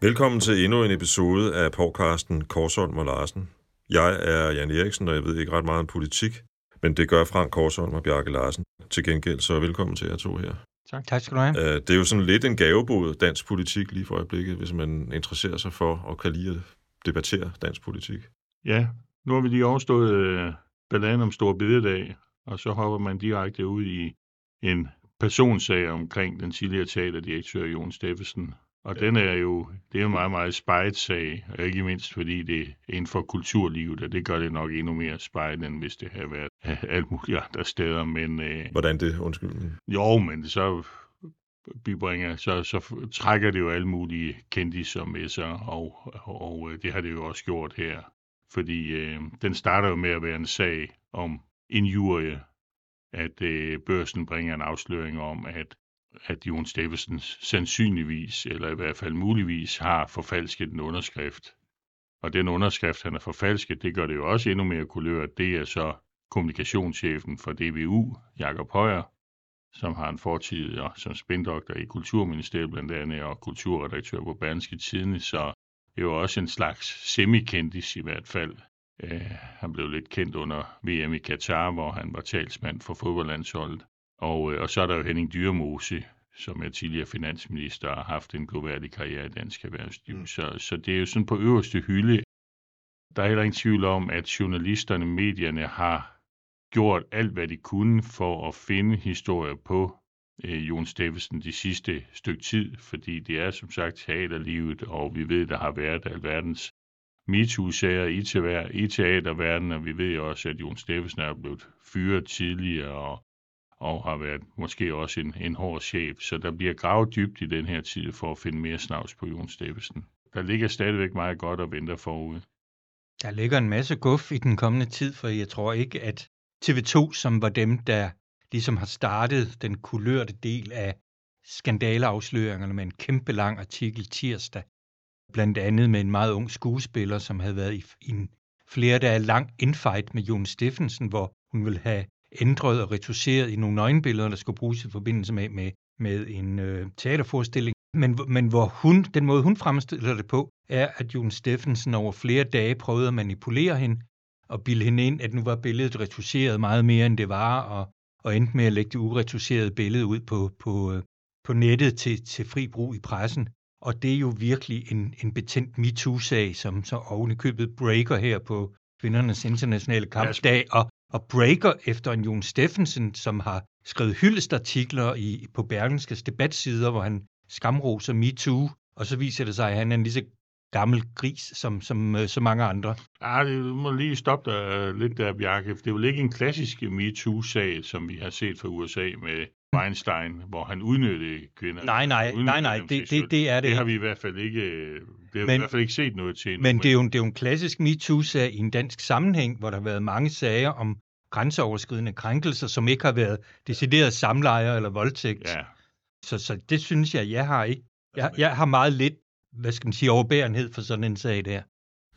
Velkommen til endnu en episode af podcasten Korsholm og Larsen. Jeg er Jan Eriksen, og jeg ved ikke ret meget om politik, men det gør Frank Korsholm og Bjarke Larsen. Til gengæld, så velkommen til jer to her. Tak. Tak skal du have. Øh, det er jo sådan lidt en gavebod dansk politik lige for øjeblikket, hvis man interesserer sig for og kan lide at debattere dansk politik. Ja, nu har vi lige overstået øh, balladen om Stor Bededag, og så hopper man direkte ud i en personsag omkring den tidligere teaterdirektør Jon Steffensen. Og den er jo, det er jo meget, meget spejt sag, og ikke mindst fordi det er inden for kulturlivet, og det gør det nok endnu mere spejt, end hvis det havde været alt muligt andre steder. Men, øh, Hvordan det? Undskyld. Jo, men så bibringer, så, så trækker det jo alle mulige kendiser med sig, og, og, og det har det jo også gjort her. Fordi øh, den starter jo med at være en sag om injurie, at øh, børsen bringer en afsløring om, at at Jon Steffensen sandsynligvis, eller i hvert fald muligvis, har forfalsket en underskrift. Og den underskrift, han har forfalsket, det gør det jo også endnu mere kulørt. Det er så kommunikationschefen for DBU, Jakob Højer, som har en fortid og som spindoktor i Kulturministeriet blandt andet, og kulturredaktør på Berlingske Tidene, så det er jo også en slags semikendis i hvert fald. Uh, han blev lidt kendt under VM i Katar, hvor han var talsmand for fodboldlandsholdet. Og, øh, og så er der jo Henning Dyremose, som er tidligere finansminister og har haft en gloværdig karriere i dansk erhvervsliv. Mm. Så, så det er jo sådan på øverste hylde. Der er heller ingen tvivl om, at journalisterne, medierne har gjort alt, hvad de kunne for at finde historier på øh, Jon Steffensen de sidste stykke tid, fordi det er som sagt teaterlivet, og vi ved, der har været alverdens MeToo-sager i, i teaterverdenen, og vi ved også, at Jon Steffensen er blevet fyret tidligere, og og har været måske også en, en hård chef. Så der bliver gravet dybt i den her tid for at finde mere snavs på Jon Steffensen. Der ligger stadigvæk meget godt og venter forude. Der ligger en masse guf i den kommende tid, for jeg tror ikke, at TV2, som var dem, der ligesom har startet den kulørte del af skandaleafsløringerne med en kæmpe lang artikel tirsdag, blandt andet med en meget ung skuespiller, som havde været i, i en flere dage lang infight med Jon Steffensen, hvor hun ville have ændret og retuscheret i nogle nøgenbilleder, der skulle bruges i forbindelse med, med, med en øh, teaterforestilling. Men, men hvor hun, den måde hun fremstiller det på, er, at Jon Steffensen over flere dage prøvede at manipulere hende og bilde hende ind, at nu var billedet retuscheret meget mere, end det var, og, og endte med at lægge det uretuscherede billede ud på, på, øh, på nettet til, til fri brug i pressen. Og det er jo virkelig en, en betændt MeToo-sag, som så oven i købet breaker her på kvindernes internationale kampdag, og, og breaker efter en Jon Steffensen, som har skrevet hyldestartikler i, på Bergenskes debatsider, hvor han skamroser MeToo, og så viser det sig, at han er en lige så gammel gris som, som øh, så mange andre. Ah, det må lige stoppe dig øh, lidt der, Bjarke. Det er vel ikke en klassisk MeToo-sag, som vi har set fra USA med Weinstein, hvor han udnyttede kvinder. Nej, nej, nej, nej, det, det, det er det. Det har vi i hvert fald ikke, det har men, vi i hvert fald ikke set noget til. Men det er, jo, det er jo en klassisk MeToo-sag i en dansk sammenhæng, hvor der har været mange sager om grænseoverskridende krænkelser, som ikke har været decideret samlejer eller voldtægt. Ja. Så, så det synes jeg, jeg har ikke. Jeg, jeg har meget lidt, hvad skal man sige, overbærenhed for sådan en sag der.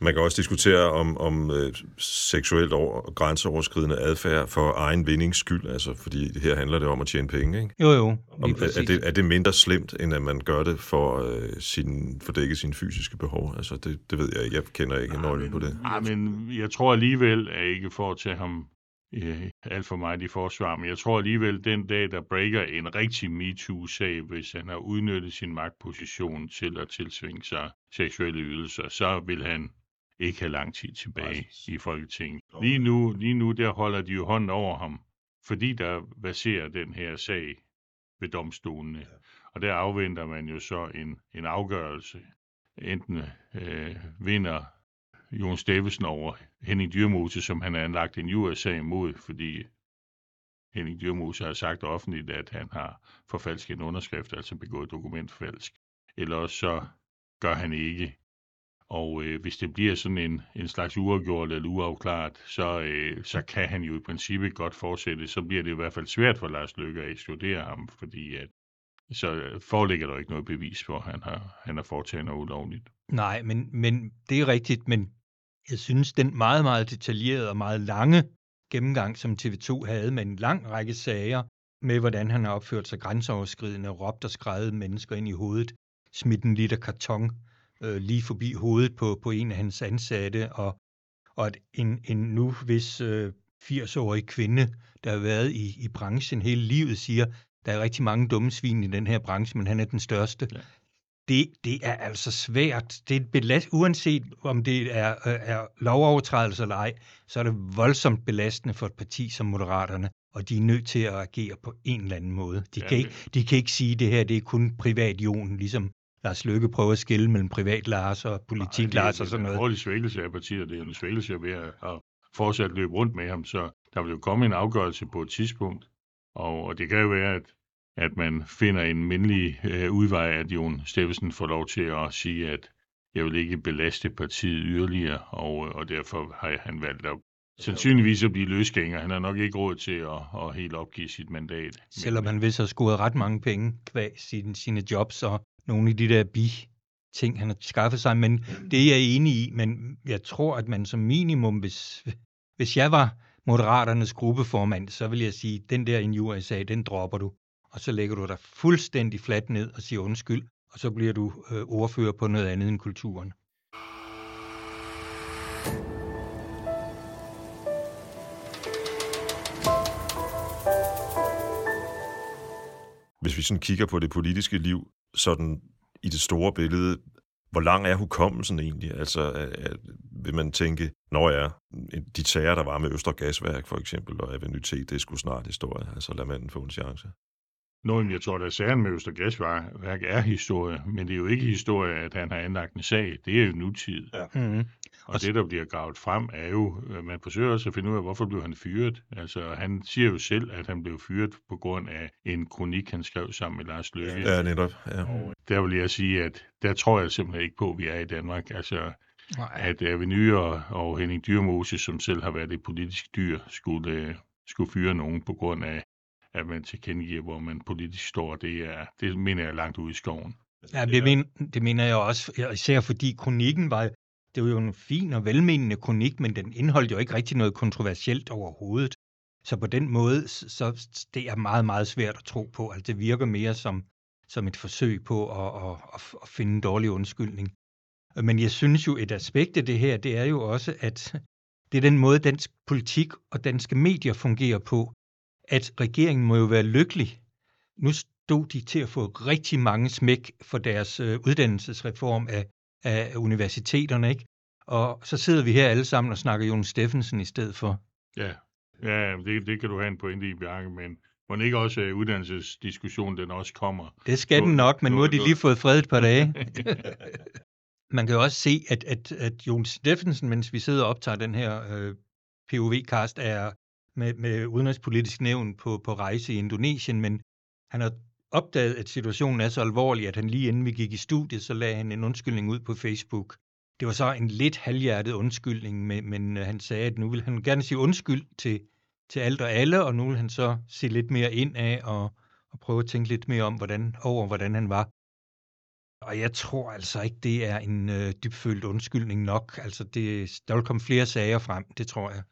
Man kan også diskutere om, om øh, seksuelt over, grænseoverskridende adfærd for egen vindings skyld, altså, fordi her handler det om at tjene penge, ikke? Jo, jo. Om, er, er, det, er det mindre slemt, end at man gør det for øh, sin, for dække sine fysiske behov? Altså, det, det ved jeg ikke. Jeg kender ikke nøglen på det. Nej, men jeg tror alligevel, at ikke for at tage ham øh, alt for meget i forsvar, men jeg tror alligevel, den dag, der breaker en rigtig MeToo-sag, hvis han har udnyttet sin magtposition til at tilsvinge sig seksuelle ydelser, så vil han ikke have lang tid tilbage i Folketinget. Lige nu, lige nu der holder de jo hånden over ham, fordi der baserer den her sag ved domstolene. Og der afventer man jo så en, en afgørelse. Enten øh, vinder Jon Steffensen over Henning Dyrmose, som han har anlagt en USA imod, fordi Henning Dyrmose har sagt offentligt, at han har forfalsket en underskrift, altså begået dokumentfalsk. Eller også så gør han ikke. Og øh, hvis det bliver sådan en, en slags uafgjort eller uafklaret, så, øh, så kan han jo i princippet godt fortsætte. Så bliver det i hvert fald svært for Lars Løkke at ekskludere ham, fordi at, så foreligger der ikke noget bevis for, at han har, han har foretaget noget ulovligt. Nej, men, men det er rigtigt, men jeg synes, den meget, meget detaljerede og meget lange gennemgang, som TV2 havde med en lang række sager, med hvordan han har opført sig grænseoverskridende, råbt og skrevet mennesker ind i hovedet, smidt en liter karton øh, lige forbi hovedet på, på en af hans ansatte, og, og at en, en nu hvis øh, 80-årig kvinde, der har været i, i branchen hele livet, siger, der er rigtig mange dumme svin i den her branche, men han er den største. Ja. Det, det er altså svært. Det er belast, uanset om det er, er lovovertrædelse eller ej, så er det voldsomt belastende for et parti som Moderaterne, og de er nødt til at agere på en eller anden måde. De, ja, kan, ikke, de kan ikke sige, at det her det er kun privat jon, ligesom Lars Løkke prøver at skille mellem privat Lars og politik Nej, Lars og sådan noget. Det er en svækkelse af partiet, det er en svækkelse ved at, at fortsat løbe rundt med ham, så der vil jo komme en afgørelse på et tidspunkt, og, og det kan jo være, at, at man finder en mindelig øh, udvej, at Jon Steffensen får lov til at sige, at jeg vil ikke belaste partiet yderligere, og, og derfor har han valgt at sandsynligvis at blive løsgænger. Han har nok ikke råd til at, at helt opgive sit mandat. Selvom han vist har scoret ret mange penge kvæg sine, sine jobs og nogle af de der bi ting, han har skaffet sig, men det er jeg enig i, men jeg tror, at man som minimum, hvis, hvis jeg var Moderaternes gruppeformand, så vil jeg sige, den der injuriesag, den dropper du, og så lægger du dig fuldstændig fladt ned og siger undskyld, og så bliver du øh, ordfører på noget andet end kulturen. Hvis vi sådan kigger på det politiske liv, sådan i det store billede, hvor lang er hukommelsen egentlig? Altså, at, vil man tænke, når jeg de tager, der var med Østre Gasværk for eksempel, og Avenue T, det skulle snart historie, altså lad manden få en chance. Nå, jeg tror, at sagen med Øster Gasværk er historie, men det er jo ikke historie, at han har anlagt en sag. Det er jo nutid. Ja. Mm-hmm. Og det, der bliver gravet frem, er jo, at man forsøger også at finde ud af, hvorfor blev han fyret. Altså, han siger jo selv, at han blev fyret på grund af en kronik, han skrev sammen med Lars Løkke. Ja, netop. Ja. Og der vil jeg sige, at der tror jeg simpelthen ikke på, at vi er i Danmark. Altså, Nej. at Avenue og, og Henning Dyrmose, som selv har været et politisk dyr, skulle, skulle fyre nogen på grund af at man tilkendegiver, hvor man politisk står, det, er, det mener jeg langt ude i skoven. Ja, det, men, det mener jeg også, især fordi kronikken var, det var jo en fin og velmenende kronik, men den indeholdt jo ikke rigtig noget kontroversielt overhovedet. Så på den måde, så det er meget, meget svært at tro på. Altså det virker mere som, som et forsøg på at, at, at, at finde en dårlig undskyldning. Men jeg synes jo, et aspekt af det her, det er jo også, at det er den måde, dansk politik og danske medier fungerer på at regeringen må jo være lykkelig. Nu stod de til at få rigtig mange smæk for deres øh, uddannelsesreform af, af universiteterne, ikke? Og så sidder vi her alle sammen og snakker Jon Steffensen i stedet for. Ja, ja det, det kan du have en pointe i, Bjarke, men må ikke også uh, uddannelsesdiskussionen, den også kommer? Det skal du, den nok, men du, nu har de lige fået fred et par dage. Man kan jo også se, at, at, at Jon Steffensen, mens vi sidder og optager den her øh, POV-cast, er med, med udenrigspolitisk nævn på, på rejse i Indonesien, men han har opdaget, at situationen er så alvorlig, at han lige inden vi gik i studiet, så lagde han en undskyldning ud på Facebook. Det var så en lidt halvhjertet undskyldning, men, men øh, han sagde, at nu vil han gerne sige undskyld til, til alt og alle, og nu vil han så se lidt mere ind af og, og prøve at tænke lidt mere om, hvordan, over hvordan han var. Og jeg tror altså ikke, det er en øh, dybfølt undskyldning nok. Altså, det, der vil komme flere sager frem, det tror jeg.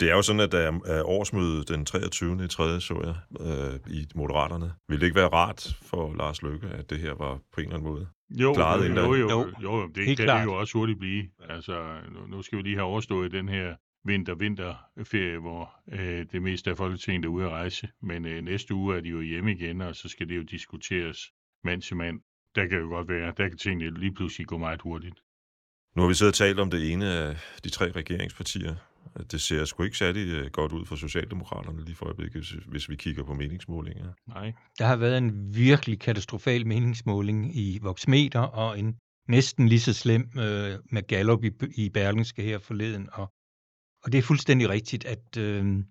Det er jo sådan, at der er årsmødet den 23. i 3. så jeg, øh, i Moderaterne. Vil det ikke være rart for Lars Løkke, at det her var på en eller anden måde jo, klaret jo, jo, jo, jo, jo, det Helt kan klart. det jo også hurtigt blive. Altså, nu, nu skal vi lige have overstået den her vinter-vinterferie, hvor øh, det meste af Folketinget er ude at rejse. Men øh, næste uge er de jo hjemme igen, og så skal det jo diskuteres mand til mand. Der kan jo godt være, der kan tingene lige pludselig gå meget hurtigt. Nu har vi siddet og talt om det ene af de tre regeringspartier, det ser sgu ikke særlig øh, godt ud for Socialdemokraterne lige for øjeblikket, hvis vi kigger på meningsmålinger. Nej. Der har været en virkelig katastrofal meningsmåling i Voxmeter, og en næsten lige så slem øh, med Gallup i, i Berlingske her forleden. Og, og det er fuldstændig rigtigt, at øh,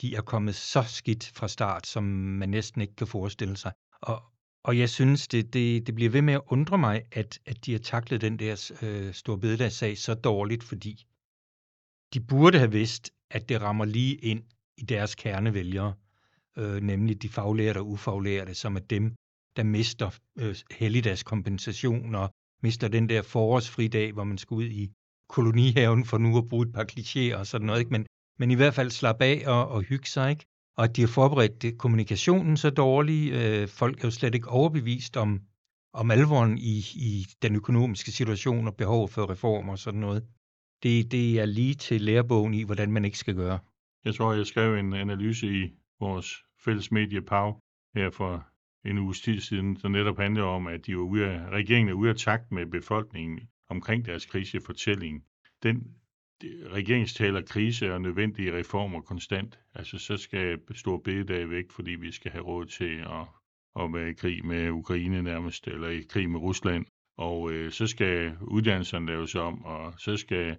de er kommet så skidt fra start, som man næsten ikke kan forestille sig. Og, og jeg synes, det, det, det bliver ved med at undre mig, at, at de har taklet den der øh, store bededagssag så dårligt, fordi de burde have vidst, at det rammer lige ind i deres kernevælgere, øh, nemlig de faglærte og ufaglærte, som er dem, der mister øh, helligdagskompensation og mister den der forårsfridag, hvor man skal ud i kolonihaven for nu at bruge et par klichéer og sådan noget, ikke? Men, men i hvert fald slappe af og, og hygge sig, ikke? Og at de har forberedt det, kommunikationen så dårlig, øh, folk er jo slet ikke overbevist om, om alvoren i, i den økonomiske situation og behov for reformer og sådan noget. Det, det er lige til lærebogen i, hvordan man ikke skal gøre. Jeg tror, jeg skrev en analyse i vores fælles medie PAV her for en uges tid siden, der netop handler om, at de er ude af, regeringen er ude af takt med befolkningen omkring deres krisefortælling. Den regeringstaler krise og nødvendige reformer konstant. Altså så skal stor bededag væk, fordi vi skal have råd til at, at være i krig med Ukraine nærmest, eller i krig med Rusland. Og øh, så skal uddannelserne laves om, og så skal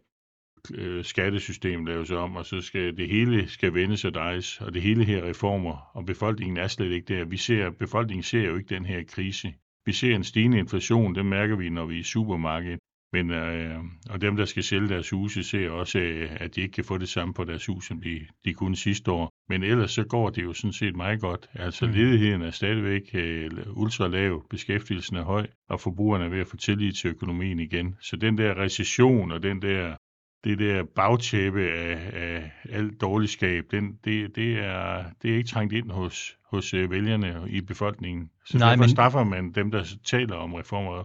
øh, skattesystemet laves om, og så skal det hele skal vendes og drejes, og det hele her reformer, og befolkningen er slet ikke der. Vi ser, befolkningen ser jo ikke den her krise. Vi ser en stigende inflation, det mærker vi, når vi er i supermarkedet. Men, øh, og dem, der skal sælge deres huse, ser også, øh, at de ikke kan få det samme på deres hus, som de, de kunne sidste år. Men ellers så går det jo sådan set meget godt. Altså mm. ledigheden er stadigvæk øh, ultra lav, beskæftigelsen er høj, og forbrugerne er ved at få tillid til økonomien igen. Så den der recession og den der det der bagtæppe af, af alt dårligskab, den, det, det, er, det er ikke trængt ind hos, hos øh, vælgerne i befolkningen. Så Nej, derfor men... straffer man dem, der taler om reformer.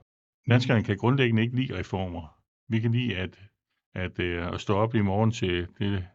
Danskerne kan grundlæggende ikke lide reformer. Vi kan lide at, at, øh, at stå op i morgen til, det,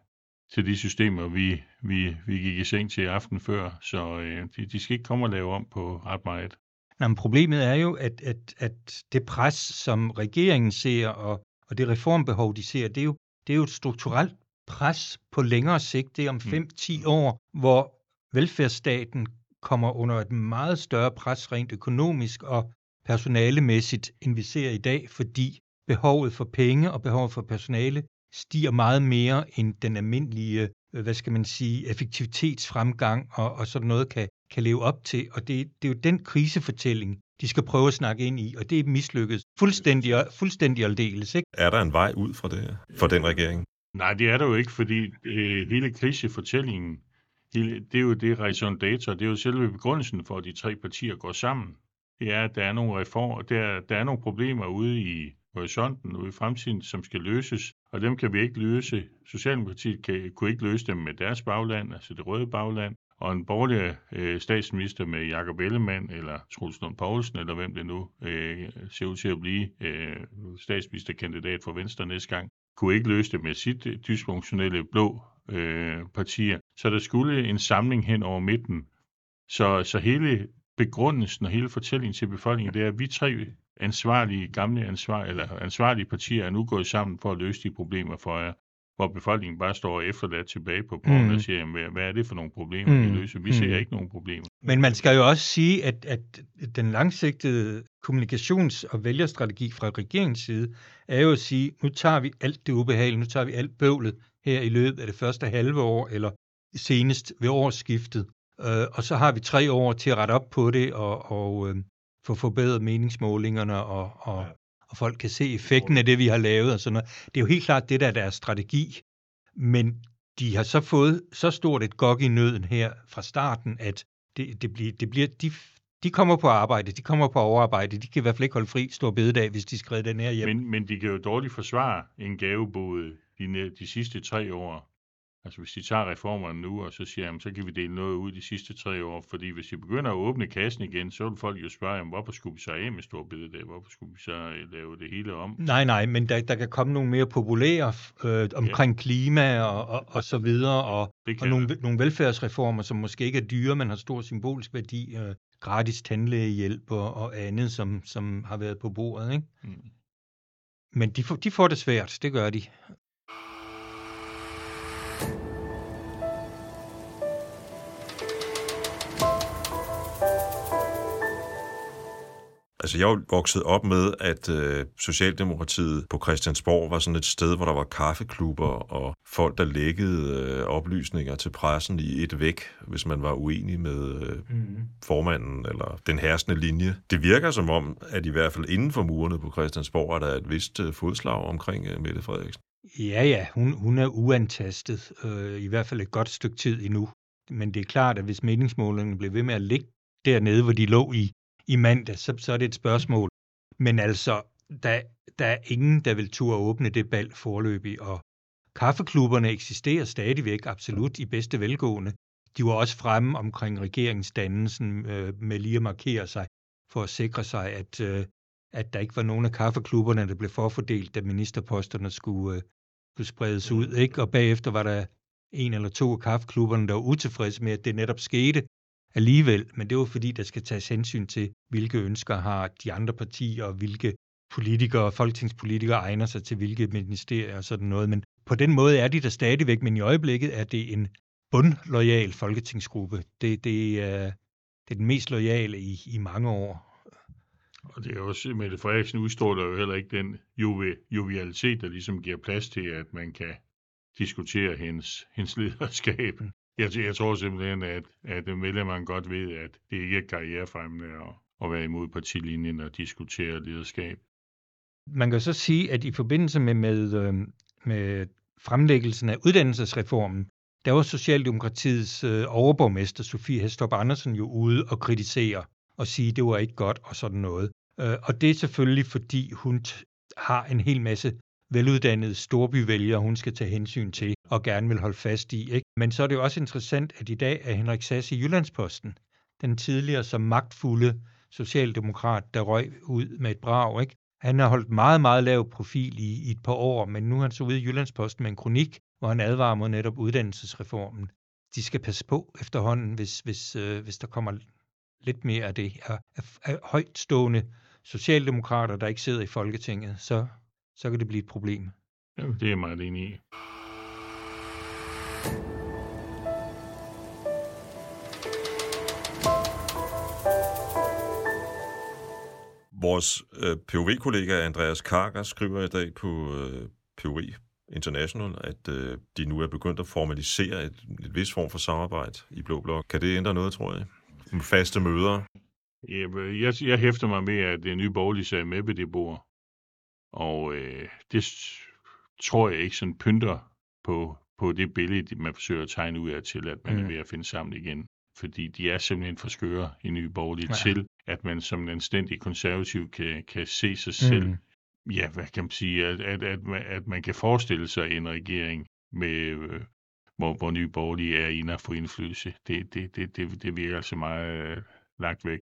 til de systemer, vi, vi, vi gik i seng til aften før, så øh, de, de skal ikke komme og lave om på ret meget. Nå, men problemet er jo, at, at, at det pres, som regeringen ser, og og det reformbehov, de ser, det er jo, det er jo et strukturelt pres på længere sigt. Det er om 5-10 mm. år, hvor velfærdsstaten kommer under et meget større pres rent økonomisk og personalemæssigt, end vi ser i dag, fordi behovet for penge og behovet for personale stiger meget mere end den almindelige, øh, hvad skal man sige, effektivitetsfremgang og, og sådan noget kan, kan leve op til. Og det, det er jo den krisefortælling, de skal prøve at snakke ind i, og det er mislykket fuldstændig, fuldstændig aldeles. Ikke? Er der en vej ud fra det for den regering? Nej, det er der jo ikke, fordi øh, hele krisefortællingen, hele, det er jo det raison data, det er jo selve begrundelsen for, at de tre partier går sammen. Ja, der er nogle reformer, der, der er nogle problemer ude i horisonten, ude i fremtiden, som skal løses, og dem kan vi ikke løse. Socialdemokratiet kan, kunne ikke løse dem med deres bagland, altså det røde bagland, og en borgerlig øh, statsminister med Jakob Ellemann eller Truls Lund Poulsen, eller hvem det nu øh, ser ud til at blive øh, statsministerkandidat for Venstre næste gang, kunne ikke løse det med sit øh, dysfunktionelle blå øh, partier. Så der skulle en samling hen over midten. Så, så hele begrundelsen og hele fortællingen til befolkningen, det er, at vi tre ansvarlige, gamle ansvar, eller ansvarlige partier er nu gået sammen for at løse de problemer for jer hvor befolkningen bare står efterladt tilbage på borgen mm. og siger, jamen, hvad, hvad er det for nogle problemer, mm. vi løser? Vi ser mm. ikke nogen problemer. Men man skal jo også sige, at, at den langsigtede kommunikations- og vælgerstrategi fra regeringens side er jo at sige, nu tager vi alt det ubehagelige, nu tager vi alt bøvlet her i løbet af det første halve år, eller senest ved årsskiftet, øh, og så har vi tre år til at rette op på det og, og øh, få forbedret meningsmålingerne og, og, og folk kan se effekten af det, vi har lavet og sådan noget. Det er jo helt klart det, der er deres strategi. Men de har så fået så stort et gok i nøden her fra starten, at det, det, bliver, det bliver, de, de kommer på arbejde, de kommer på overarbejde, de kan i hvert fald ikke holde fri stor bededag, hvis de skriver den her hjem. Men, men de kan jo dårligt forsvare en gavebod de, de sidste tre år. Altså hvis de tager reformerne nu, og så siger, jamen, så kan vi dele noget ud de sidste tre år, fordi hvis de begynder at åbne kassen igen, så vil folk jo spørge, jamen, hvorfor skulle vi så af med stor bededag? Hvorfor skulle vi så øh, lave det hele om? Nej, nej, men der, der kan komme nogle mere populære øh, omkring ja. klima og, og, og så videre, og, og nogle, nogle velfærdsreformer, som måske ikke er dyre, men har stor symbolsk værdi, øh, gratis tandlægehjælp og, og andet, som, som har været på bordet. Ikke? Mm. Men de, får, de får det svært, det gør de. Altså, jeg vokset op med, at øh, Socialdemokratiet på Christiansborg var sådan et sted, hvor der var kaffeklubber og folk, der lækkede øh, oplysninger til pressen i et væk, hvis man var uenig med øh, mm. formanden eller den herskende linje. Det virker som om, at i hvert fald inden for murene på Christiansborg er der et vist øh, fodslag omkring øh, Mette Frederiksen. Ja, ja, hun, hun er uantastet, øh, i hvert fald et godt stykke tid endnu. Men det er klart, at hvis meningsmålingen bliver ved med at ligge dernede, hvor de lå i i mandag, så, så er det et spørgsmål. Men altså, der, der er ingen, der vil turde åbne det bal forløbig, og kaffeklubberne eksisterer stadigvæk absolut i bedste velgående. De var også fremme omkring regeringsdannelsen øh, med lige at markere sig. for at sikre sig, at, øh, at der ikke var nogen af kaffeklubberne, der blev forfordelt, da ministerposterne skulle, øh, skulle spredes ud. Ikke? Og bagefter var der en eller to af kaffeklubberne, der var utilfredse med, at det netop skete alligevel. Men det var fordi, der skal tages hensyn til, hvilke ønsker har de andre partier, og hvilke politikere og folketingspolitikere egner sig til hvilke ministerier og sådan noget. Men på den måde er de der stadigvæk, men i øjeblikket er det en bundlojal folketingsgruppe. Det, det, er, det er den mest lojale i, i mange år. Og det er også, Mette Frederiksen udstråler jo heller ikke den jovialitet, der ligesom giver plads til, at man kan diskutere hendes, hendes lederskab. Jeg, jeg tror simpelthen, at, at medlemmerne godt ved, at det ikke er karrierefremmende at, at være imod partilinjen og diskutere lederskab. Man kan så sige, at i forbindelse med, med, øh, med fremlæggelsen af uddannelsesreformen, der var Socialdemokratiets øh, overborgmester, Sofie Hestrup Andersen, jo ude og kritisere og sige, det var ikke godt og sådan noget. Øh, og det er selvfølgelig, fordi hun har en hel masse veluddannede storbyvælgere, hun skal tage hensyn til og gerne vil holde fast i. Ikke? Men så er det jo også interessant, at i dag er Henrik Sass i Jyllandsposten, den tidligere så magtfulde socialdemokrat, der røg ud med et brag. Ikke? Han har holdt meget, meget lav profil i, i et par år, men nu er han så ude i Jyllandsposten med en kronik, hvor han advarer mod netop uddannelsesreformen. De skal passe på efterhånden, hvis, hvis, øh, hvis der kommer lidt mere af det. Af, af, af højtstående socialdemokrater, der ikke sidder i Folketinget, så, så kan det blive et problem. Ja, det er meget enig i. Vores øh, POV-kollega Andreas Karger skriver i dag på øh, POV International, at øh, de nu er begyndt at formalisere et, et vis form for samarbejde i Blå Blok. Kan det ændre noget, tror jeg? Faste møder? Jeg, jeg hæfter mig med, at det nye borgerlige sagde med ved det bord. Og øh, det tror jeg ikke sådan pynter på, på det billede, man forsøger at tegne ud af til, at man mm. er ved at finde sammen igen. Fordi de er simpelthen for skøre i nye borgerlige ja. til, at man som en anstændig konservativ kan, kan se sig selv mm ja, hvad kan man sige, at, at, at, man, at man kan forestille sig en regering, med, øh, hvor, hvor Nye Borgerlige er inde og få indflydelse. Det, det, det, det, det virker altså meget øh, lagt væk.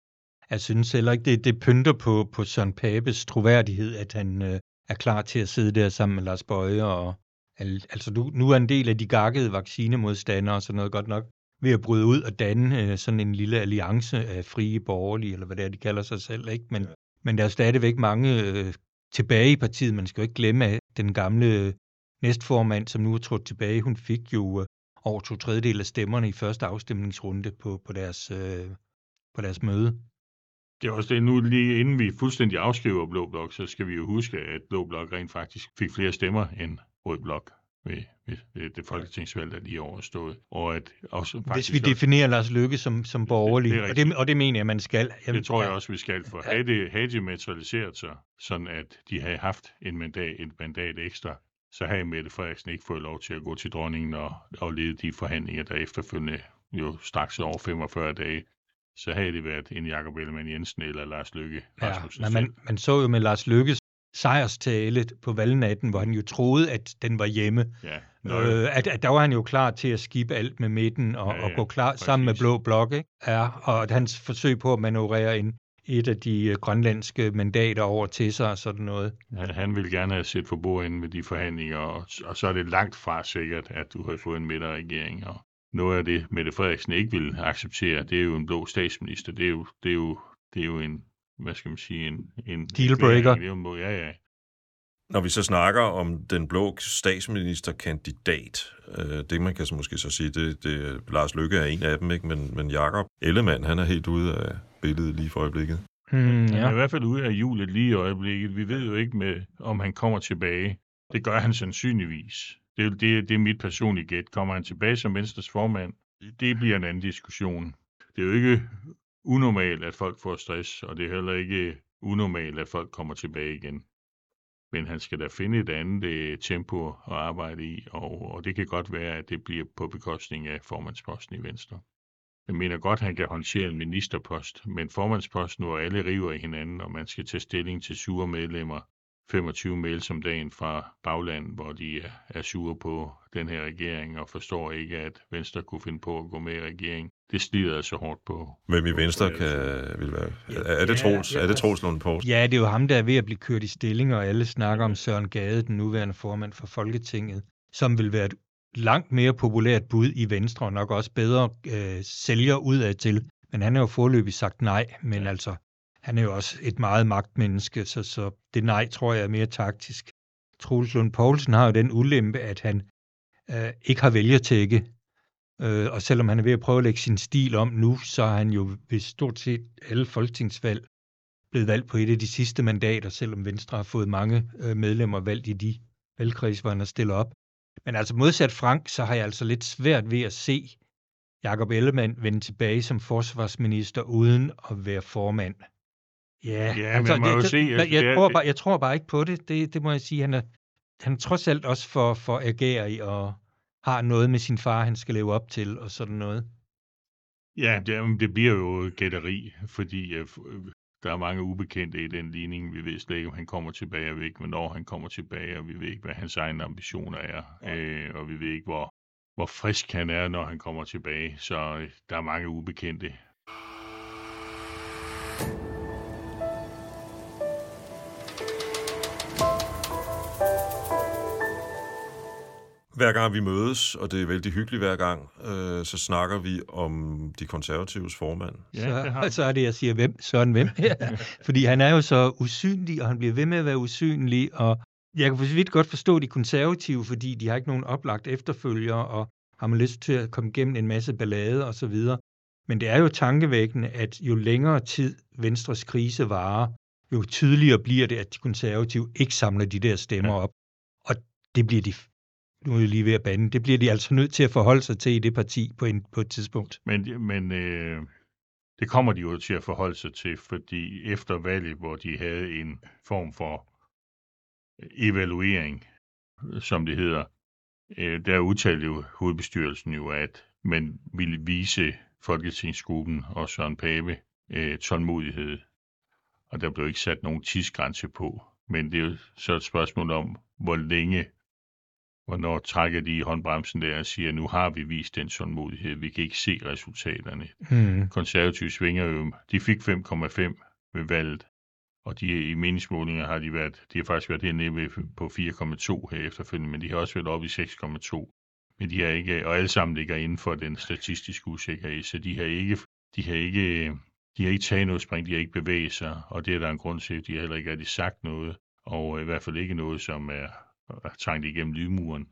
Jeg synes heller ikke, det, det pynter på, på Søren Papes troværdighed, at han øh, er klar til at sidde der sammen med Lars Bøje. Og, al, altså nu, nu er en del af de gakkede vaccinemodstandere og sådan noget godt nok ved at bryde ud og danne øh, sådan en lille alliance af frie borgerlige, eller hvad det er, de kalder sig selv. ikke. Men, ja. men der er stadigvæk mange øh, tilbage i partiet. Man skal jo ikke glemme, at den gamle næstformand, som nu er trådt tilbage, hun fik jo øh, over to tredjedel af stemmerne i første afstemningsrunde på, på, deres, øh, på deres møde. Det er også det, nu lige inden vi fuldstændig afskriver Blå Blok, så skal vi jo huske, at Blå Blok rent faktisk fik flere stemmer end Rød Blok ved, ved, ved det folketingsvalg, der lige overstået. Og at også Hvis vi definerer Lars Lykke som, som borgerlig, det, det og, det, og det mener jeg, man skal. Jamen, det tror jeg også, vi skal, for havde det, havde det materialiseret sig, sådan at de havde haft en mandat, et mandat ekstra, så havde Mette Frederiksen ikke fået lov til at gå til dronningen og, og lede de forhandlinger, der efterfølgende jo straks over 45 dage så havde det været en Jakob Ellemann Jensen eller Lars Lykke. Ja, men man, man så jo med Lars Lykkes sejrstale på valgnatten, hvor han jo troede, at den var hjemme. Ja, øh, at, at der var han jo klar til at skibe alt med midten og, ja, ja, og gå klar præcis. sammen med Blå Blok. Ikke? Ja, og at hans forsøg på at manøvrere en, et af de øh, grønlandske mandater over til sig og sådan noget. Han, han vil gerne have set for bordenden med de forhandlinger, og, og så er det langt fra sikkert, at du har fået en midterregering. Og noget af det, Mette Frederiksen ikke vil acceptere, det er jo en blå statsminister. Det er jo, det er jo, det er jo en hvad skal man sige, en... en Dealbreaker. Ja, ja. Når vi så snakker om den blå statsministerkandidat, øh, det man kan så måske så sige, det, det Lars Lykke er en af dem, ikke? men, men Jakob Ellemann, han er helt ude af billedet lige for øjeblikket. Hmm, ja. Han er i hvert fald ude af julet lige i øjeblikket. Vi ved jo ikke, med, om han kommer tilbage. Det gør han sandsynligvis. Det, det, det er mit personlige gæt. Kommer han tilbage som Venstres formand? Det bliver en anden diskussion. Det er jo ikke unormalt, at folk får stress, og det er heller ikke unormalt, at folk kommer tilbage igen. Men han skal da finde et andet øh, tempo at arbejde i, og, og det kan godt være, at det bliver på bekostning af formandsposten i Venstre. Jeg mener godt, at han kan håndtere en ministerpost, men formandsposten, hvor alle river i hinanden, og man skal tage stilling til sure medlemmer, 25 mails om dagen fra bagland, hvor de er, er sure på den her regering og forstår ikke, at Venstre kunne finde på at gå med i regering. Det slider altså hårdt på. Hvem i Venstre kan, vil være... Er det Troels, er det Troels Lund Poulsen? Ja, det er jo ham, der er ved at blive kørt i stilling, og alle snakker om Søren Gade, den nuværende formand for Folketinget, som vil være et langt mere populært bud i Venstre, og nok også bedre øh, sælger udad til. Men han har jo forløbig sagt nej, men ja. altså, han er jo også et meget magtmenneske, så, så det nej, tror jeg, er mere taktisk. Troels Lund Poulsen har jo den ulempe, at han øh, ikke har vælgertække, øh, og selvom han er ved at prøve at lægge sin stil om nu, så er han jo ved stort set alle folketingsvalg blevet valgt på et af de sidste mandater, selvom Venstre har fået mange øh, medlemmer valgt i de valgkreds, hvor han er stillet op. Men altså modsat Frank, så har jeg altså lidt svært ved at se Jakob Ellemann vende tilbage som forsvarsminister uden at være formand. Ja, Ja, altså, man må jo det, se, altså, jeg, er- tror bare, jeg tror bare ikke på det. Det, det må jeg sige. Han er, han er trods alt også for, for agerig og har noget med sin far, han skal leve op til og sådan noget. Ja, det, det bliver jo gætteri, fordi øh, øh, der er mange ubekendte i den ligning. Vi ved slet ikke, om han kommer tilbage, og vi ved ikke, hvornår han kommer tilbage, og vi ved ikke, hvad hans egne ambitioner er, øh, og vi ved ikke, hvor, hvor frisk han er, når han kommer tilbage. Så øh, der er mange ubekendte. Hver gang vi mødes, og det er vældig hyggeligt hver gang, øh, så snakker vi om de konservatives formand. Ja, så, har så er det, jeg siger, hvem? Søren hvem? Fordi han er jo så usynlig, og han bliver ved med at være usynlig, og jeg kan for så vidt godt forstå de konservative, fordi de har ikke nogen oplagt efterfølger, og har man lyst til at komme igennem en masse ballade og så videre. Men det er jo tankevækkende, at jo længere tid Venstres krise varer, jo tydeligere bliver det, at de konservative ikke samler de der stemmer Ja. op. Og det bliver de, nu er jeg lige ved at bande, det bliver de altså nødt til at forholde sig til i det parti på, en, på et tidspunkt. Men, men øh, det kommer de jo til at forholde sig til, fordi efter valget, hvor de havde en form for øh, evaluering, som det hedder, øh, der udtalte jo hovedbestyrelsen jo, at man ville vise Folketingsgruppen og Søren Pape øh, tålmodighed. Og der blev ikke sat nogen tidsgrænse på. Men det er jo så et spørgsmål om, hvor længe, hvornår trækker de i håndbremsen der og siger, nu har vi vist den tålmodighed, vi kan ikke se resultaterne Hmm. konservative svinger jo, de fik 5,5 ved valget, og de i meningsmålinger har de været, de har faktisk været hernede ved, på 4,2 her efterfølgende, men de har også været oppe i 6,2. Men de har ikke, og alle sammen ligger inden for den statistiske usikkerhed, så de har ikke, de har ikke, de har ikke taget noget spring, de har ikke bevæget sig, og det er der en grund til, de har heller ikke rigtig sagt noget, og i hvert fald ikke noget, som er trængt igennem lydmuren.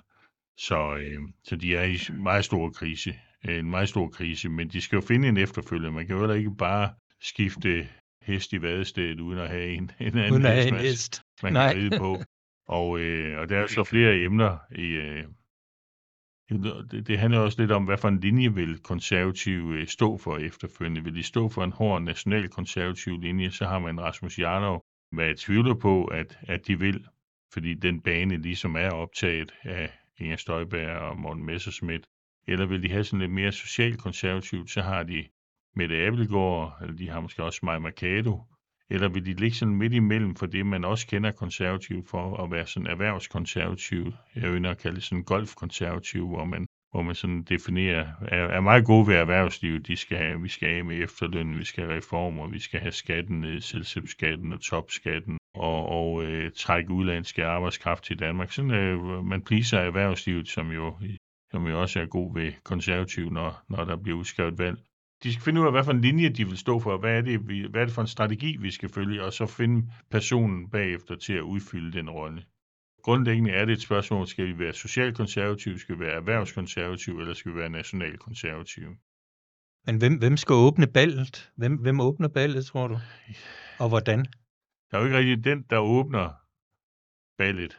Så, øh, så de er i meget stor krise. En meget stor krise, men de skal jo finde en efterfølger. Man kan jo heller ikke bare skifte hest i vadestedet, uden at have en, en anden Uden at have en hest. man Nej. kan ride på. Og, øh, og der er så flere emner i... Øh, det, det handler også lidt om, hvad for en linje vil konservative øh, stå for efterfølgende. Vil de stå for en hård national konservativ linje, så har man Rasmus Jarlov, hvad jeg tvivler på, at, at de vil, fordi den bane ligesom er optaget af Inger Støjberg og Morten Messerschmidt. Eller vil de have sådan lidt mere socialkonservativt, så har de Mette Abelgaard, eller de har måske også Maja Mercado, eller vil de ligge sådan midt imellem for det, man også kender konservativ for at være sådan erhvervskonservativ. Jeg ønsker at kalde det sådan golfkonservativ, hvor man, hvor man sådan definerer, er, er meget gode ved erhvervslivet. De skal have, vi skal have med efterløn, vi skal have reformer, vi skal have skatten ned, selskabsskatten og topskatten, og, og øh, trække udlandske arbejdskraft til Danmark. Sådan øh, man pleaser erhvervslivet, som jo, som jo også er god ved konservativ, når, når der bliver udskrevet valg de skal finde ud af, hvad for en linje de vil stå for, hvad er, det, vi, hvad er det for en strategi, vi skal følge, og så finde personen bagefter til at udfylde den rolle. Grundlæggende er det et spørgsmål, skal vi være socialkonservative, skal vi være erhvervskonservative, eller skal vi være nationalkonservative? Men hvem, hvem skal åbne ballet? Hvem, hvem åbner ballet, tror du? Og hvordan? Der er jo ikke rigtig den, der åbner ballet,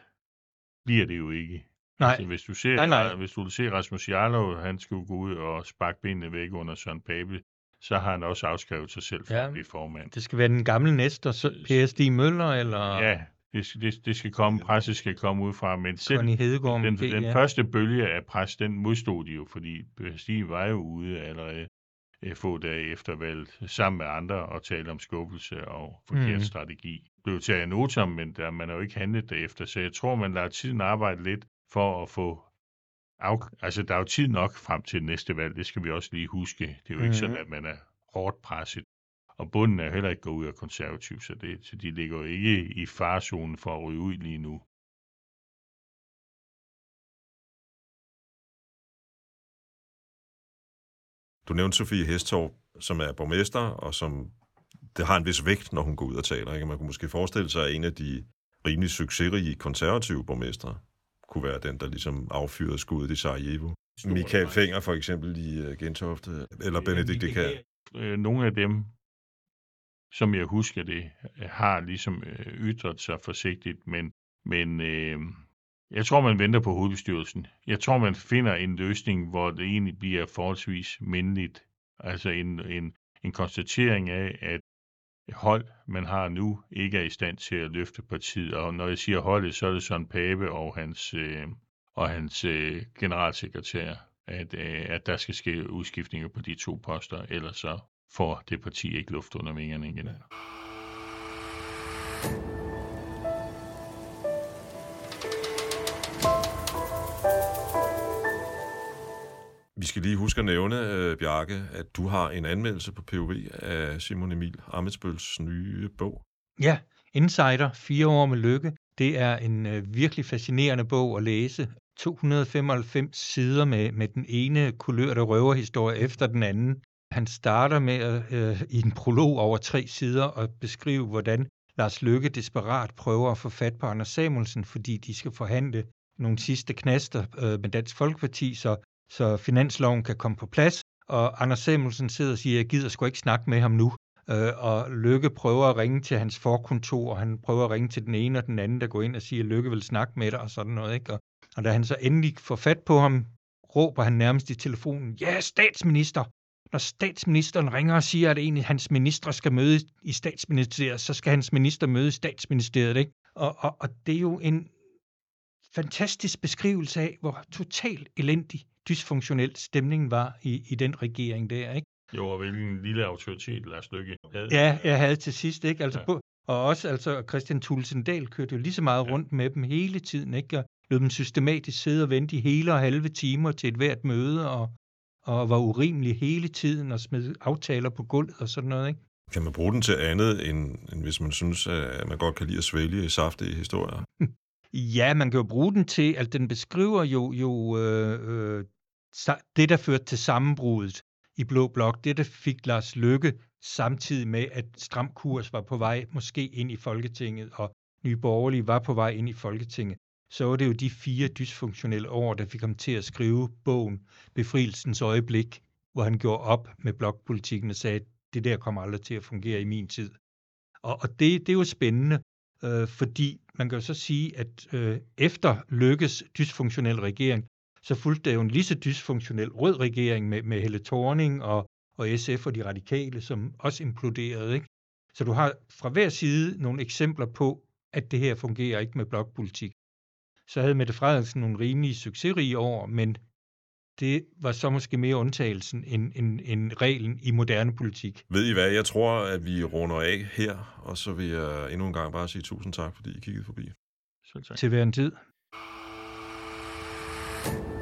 bliver det jo ikke. Nej, Altså, hvis du ser, Nej, nej. hvis du ser Rasmus Jarlov, han skulle gå ud og sparke benene væk under Søren Pape, så har han også afskrevet sig selv for Ja. at blive formand. det skal være den gamle næster, Per Stig Møller eller Ja, det, skal- det, det skal komme, presset skal komme ud fra, men selv Connie Hedegaard den, måske, den ja. første bølge af pres, den modstod de jo, fordi Stig var jo ude allerede øh, få dage efter valget, sammen med andre, og tale om skuffelse og forkert Mhm. strategi. blevet taget noter, men der, man har jo ikke handlet derefter. Så jeg tror, man lader tiden arbejde lidt for at få af, altså, der er jo tid nok frem til næste valg, det skal vi også lige huske. Det er jo mm. ikke sådan, at man er hårdt presset. Og bunden er heller ikke gået ud af konservativ, så, det, så de ligger jo ikke i farzonen for at ryge ud lige nu. Du nævnte Sofie Hestorp, som er borgmester, og som det har en vis vægt, når hun går ud og taler. Ikke? Man kunne måske forestille sig, at en af de rimelig succesrige konservative borgmestre kunne være den, der ligesom affyrede skuddet i Sarajevo. Michael Fenger for eksempel i uh, Gentofte, eller Benedikt Dekær. Øh, nogle af dem, som jeg husker det, øh, har ligesom øh, ytret sig forsigtigt, men, men øh, jeg tror, man venter på hovedbestyrelsen. Jeg tror, man finder en løsning, hvor det egentlig bliver forholdsvis mindeligt. Altså en, en, en konstatering af, at hold, man har nu, ikke er i stand til at løfte partiet. Og når jeg siger holdet, så er det sådan Pape og hans, øh, og hans øh, generalsekretær, at, øh, at der skal ske udskiftninger på de to poster, ellers så får det parti ikke luft under vingerne igen. Vi skal lige huske at nævne, uh, Bjarke, at du har en anmeldelse på POV af Simon Emil Amitsbøls nye bog. Ja, Insider, fire år med lykke. Det er en uh, virkelig fascinerende bog at læse. 295 sider med, med den ene kulørte røverhistorie efter den anden. Han starter med at, øh, i en prolog over tre sider at beskrive, hvordan Lars Lykke desperat prøver at få fat på Anders Samuelsen, fordi de skal forhandle nogle sidste knaster øh, med Dansk Folkeparti, så så finansloven kan komme på plads. Og Anders Samuelsen sidder og siger, jeg gider sgu ikke snakke med ham nu. Øh, og Lykke prøver at ringe til hans forkontor, og han prøver at ringe til den ene og den anden, der går ind og siger, Lykke vil snakke med dig og sådan noget. Ikke? Og, og da han så endelig får fat på ham, råber han nærmest i telefonen, ja, statsminister! Når statsministeren ringer og siger, at en af hans ministre skal møde i statsministeriet, så skal hans minister møde i statsministeriet. Ikke? Og, og, og det er jo en fantastisk beskrivelse af, hvor totalt elendig dysfunktionel stemningen var i, i den regering der, ikke? Jo, og hvilken lille autoritet Lars Løkke havde. Ja, jeg havde til sidst, ikke? Altså, ja. på, og også altså, Christian Tulsendal kørte jo lige så meget ja. rundt med dem hele tiden, ikke? Og lød dem systematisk sidde og vente i hele og halve timer til et hvert møde, og, og var urimelig hele tiden og smed aftaler på gulvet og sådan noget, ikke? Kan man bruge den til andet, end, end hvis man synes, at man godt kan lide at svælge saftige historier? Ja, man kan jo bruge den til, at den beskriver jo, jo øh, øh, det, der førte til sammenbruddet i Blå Blok, det, der fik Lars Lykke samtidig med, at Stram Kurs var på vej måske ind i Folketinget, og Nye Borgerlige var på vej ind i Folketinget, så var det jo de fire dysfunktionelle år, der fik ham til at skrive bogen Befrielsens øjeblik, hvor han gjorde op med blokpolitikken og sagde, det der kommer aldrig til at fungere i min tid. Og, og det, det er jo spændende, øh, fordi man kan jo så sige, at øh, efter Lykkes dysfunktionel regering, så fulgte der jo en lige så dysfunktionel rød regering med, med Helle Thorning og, og SF og de radikale, som også imploderede. Ikke? Så du har fra hver side nogle eksempler på, at det her fungerer ikke med blokpolitik. Så havde Mette Frederiksen nogle rimelige succesrige år, men det var så måske mere undtagelsen end, end, end reglen i moderne politik. Ved I hvad, jeg tror, at vi runder af her, og så vil jeg endnu en gang bare sige tusind tak, fordi I kiggede forbi. Selv tak. Til hver en tid. thank you